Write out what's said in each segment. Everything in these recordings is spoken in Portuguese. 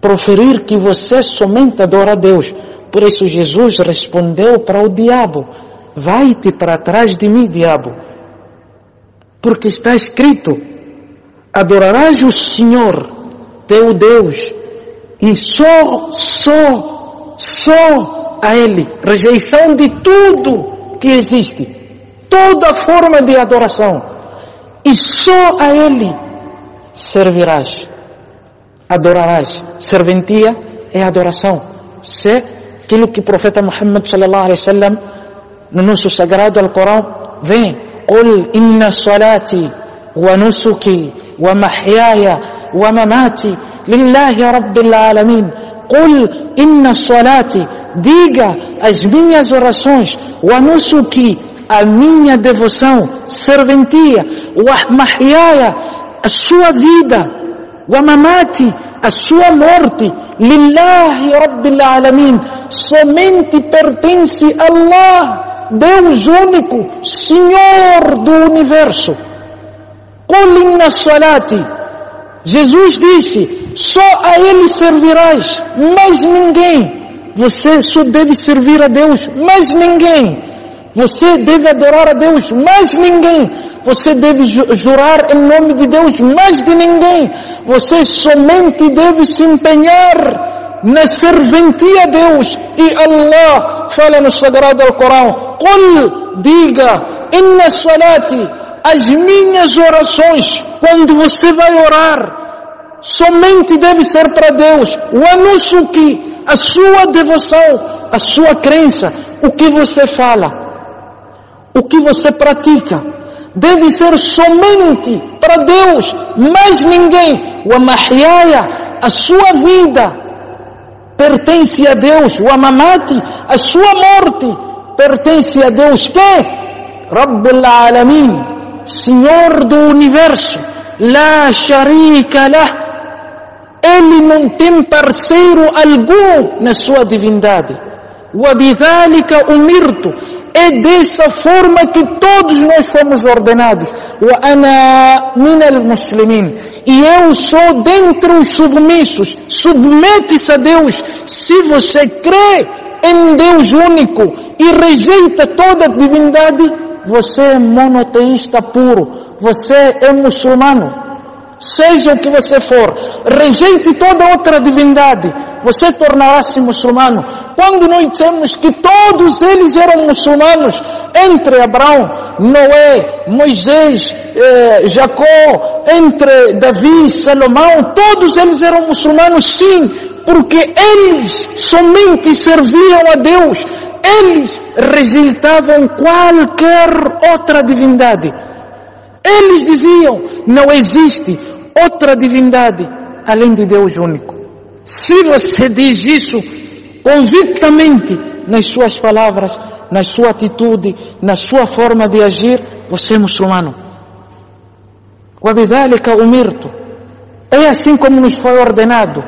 proferir que você somente adora a Deus. Por isso Jesus respondeu para o diabo, vai-te para trás de mim, diabo. Porque está escrito, adorarás o Senhor, teu Deus, e só, só, só a Ele. Rejeição de tudo que existe. Toda forma de adoração. E só a Ele servirás Adorarás. Serventia é adoração. Se aquilo que o profeta Muhammad sallallahu alaihi wasallam no nosso sagrado Alcorão vem. قل إن صلاتي ونسكي ومحياي ومماتي لله رب العالمين قل إن صلاتي diga as minhas orações ونسكي a minha devoção serventia ومحياي a sua vida ومماتي a sua morte, Lillahi Rabbil Alamin, somente pertence a Allah, Deus único, Senhor do Universo. Qual na salati, Jesus disse, só a Ele servirás, mais ninguém. Você só deve servir a Deus, mais ninguém. Você deve adorar a Deus, mais ninguém. Você deve jurar em nome de Deus, mais de ninguém. Você somente deve se empenhar na serventia a Deus. E Allah fala no Sagrado Alcorão, Qul, diga, inna salati, as minhas orações, quando você vai orar, somente deve ser para Deus. O anusuki, a sua devoção, a sua crença, o que você fala, o que você pratica, deve ser somente para Deus, mais ninguém. O amahyaya, a sua vida, pertence a Deus. O amamati, a sua morte, pertence a Deus que? Rabbul Alamin, Senhor do Universo, La Sharika Lah. Ele não tem parceiro algum na sua divindade. وبذلك umirtu. é dessa forma que todos nós fomos ordenados. E eu sou dentre os submissos. Submete-se a Deus. Se você crê em Deus único e rejeita toda a divindade, você é monoteísta puro. Você é muçulmano. Seja o que você for, rejeite toda outra divindade, você tornará-se muçulmano. Quando nós dissemos que todos eles eram muçulmanos, entre Abraão, Noé, Moisés, eh, Jacó, entre Davi, Salomão, todos eles eram muçulmanos, sim, porque eles somente serviam a Deus, eles rejeitavam qualquer outra divindade. Eles diziam, não existe outra divindade além de Deus único. Se você diz isso convictamente nas suas palavras, na sua atitude, na sua forma de agir, você é muçulmano. وبذلك أمرت é assim como nos foi ordenado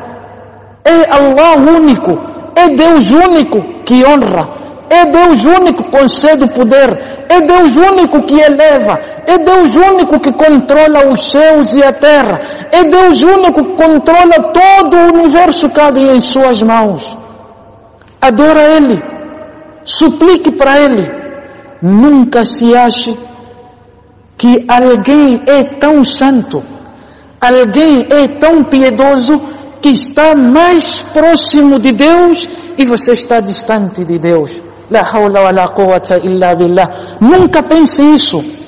é Allah único, é Deus único que honra, é Deus único que concede o poder, é Deus único que eleva, é Deus único que controla os céus e a terra, é Deus único que controla todo o universo cabe em suas mãos. Adora Ele, suplique para Ele, nunca se ache que alguém é tão santo, alguém é tão piedoso que está mais próximo de Deus e você está distante de Deus. La hawla wa la quwwata illa billah. Nunca pense isso.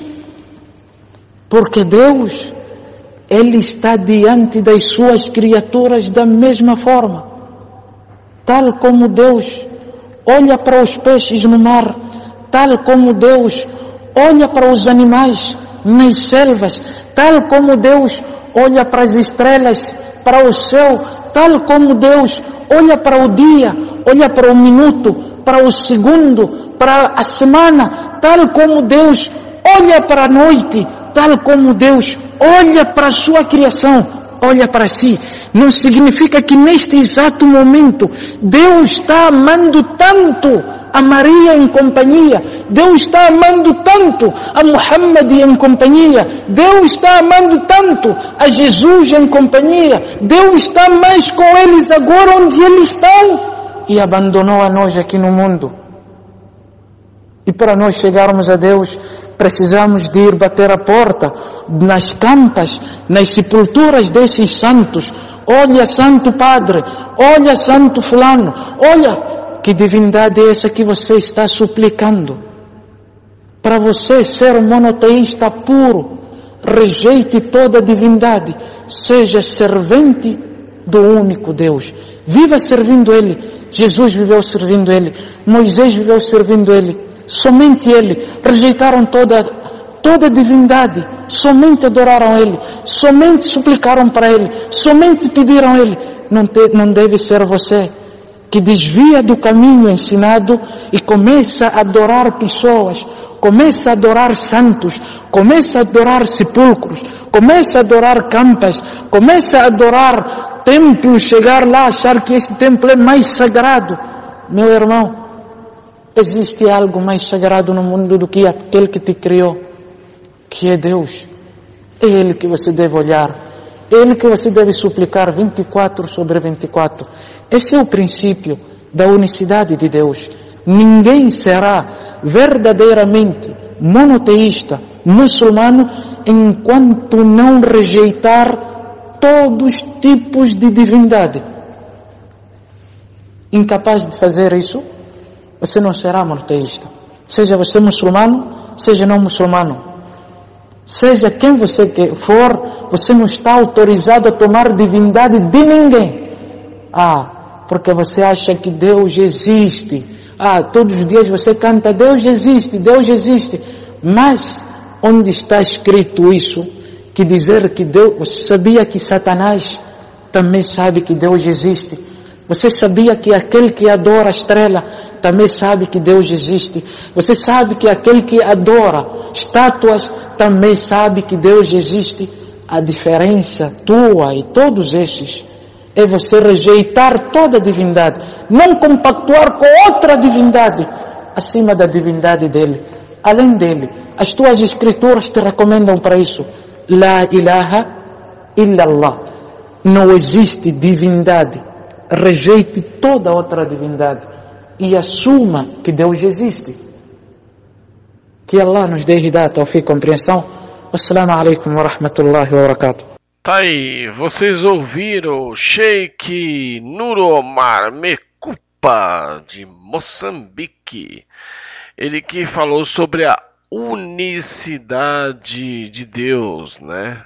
Porque Deus, Ele está diante das suas criaturas da mesma forma. Tal como Deus olha para os peixes no mar, tal como Deus olha para os animais nas selvas, tal como Deus olha para as estrelas para o céu, tal como Deus olha para o dia, olha para o minuto, para o segundo, para a semana, tal como Deus olha para a noite, tal como Deus olha para a sua criação, olha para si. Não significa que neste exato momento Deus está amando tanto a Maria em companhia. Deus está amando tanto a Muhammad em companhia. Deus está amando tanto a Jesus em companhia. Deus está mais com eles agora onde eles estão. E abandonou a nós aqui no mundo. E para nós chegarmos a Deus, precisamos de ir bater a porta nas campas, nas sepulturas desses santos. Olha, Santo Padre, olha, Santo Fulano, olha, que divindade é essa que você está suplicando? Para você ser monoteísta puro, rejeite toda divindade, seja servente do único Deus. Viva servindo Ele. Jesus viveu servindo Ele. Moisés viveu servindo Ele. Somente Ele. Rejeitaram toda, toda divindade. Somente adoraram Ele. Somente suplicaram para Ele. Somente pediram a Ele. Não, te, não deve ser você que desvia do caminho ensinado e começa a adorar pessoas, começa a adorar santos, começa a adorar sepulcros, começa a adorar campas, começa a adorar templos, chegar lá achar que esse templo é mais sagrado. Meu irmão, existe algo mais sagrado no mundo do que aquele que te criou, que é Deus. É Ele que você deve olhar, é Ele que você deve suplicar 24 sobre 24. Esse é o princípio da unicidade de Deus. Ninguém será verdadeiramente monoteísta, muçulmano, enquanto não rejeitar todos os tipos de divindade. Incapaz de fazer isso, você não será monoteísta. Seja você muçulmano, seja não muçulmano. Seja quem você for, você não está autorizado a tomar divindade de ninguém. Ah, porque você acha que Deus existe. Ah, todos os dias você canta Deus existe, Deus existe. Mas onde está escrito isso? Que dizer que Deus, você sabia que Satanás também sabe que Deus existe. Você sabia que aquele que adora a estrela também sabe que Deus existe. Você sabe que aquele que adora estátuas também sabe que Deus existe. A diferença tua e todos estes é você rejeitar toda divindade, não compactuar com outra divindade acima da divindade dele, além dele. As tuas escrituras te recomendam para isso. La ilaha illallah. Não existe divindade. Rejeite toda outra divindade e assuma que Deus existe. Que Allah nos dê hidayat, tawfiq, compreensão. Assalamu alaikum wa rahmatullahi wa barakatuh. Tá aí, vocês ouviram Sheikh Nuromar Mekupa de Moçambique. Ele que falou sobre a unicidade de Deus, né?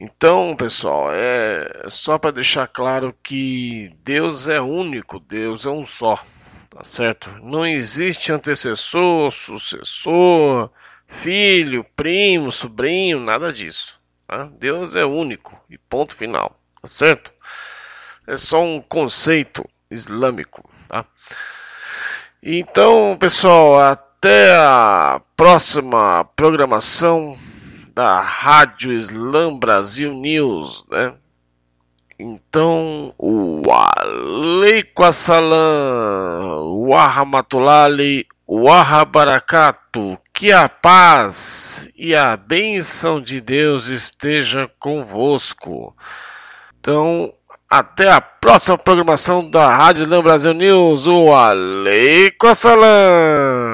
Então, pessoal, é só para deixar claro que Deus é único, Deus é um só, tá certo? Não existe antecessor, sucessor, filho, primo, sobrinho, nada disso. Tá? Deus é único e ponto final, tá certo? É só um conceito islâmico, tá? Então, pessoal, até a próxima programação da Rádio Islam Brasil News, né? Então, o Aleikum Assalam, o Rahmatulali, o Barakatu, que a paz e a bênção de Deus esteja convosco. Então, até a próxima programação da Rádio Islam Brasil News, o Aleikum Assalam.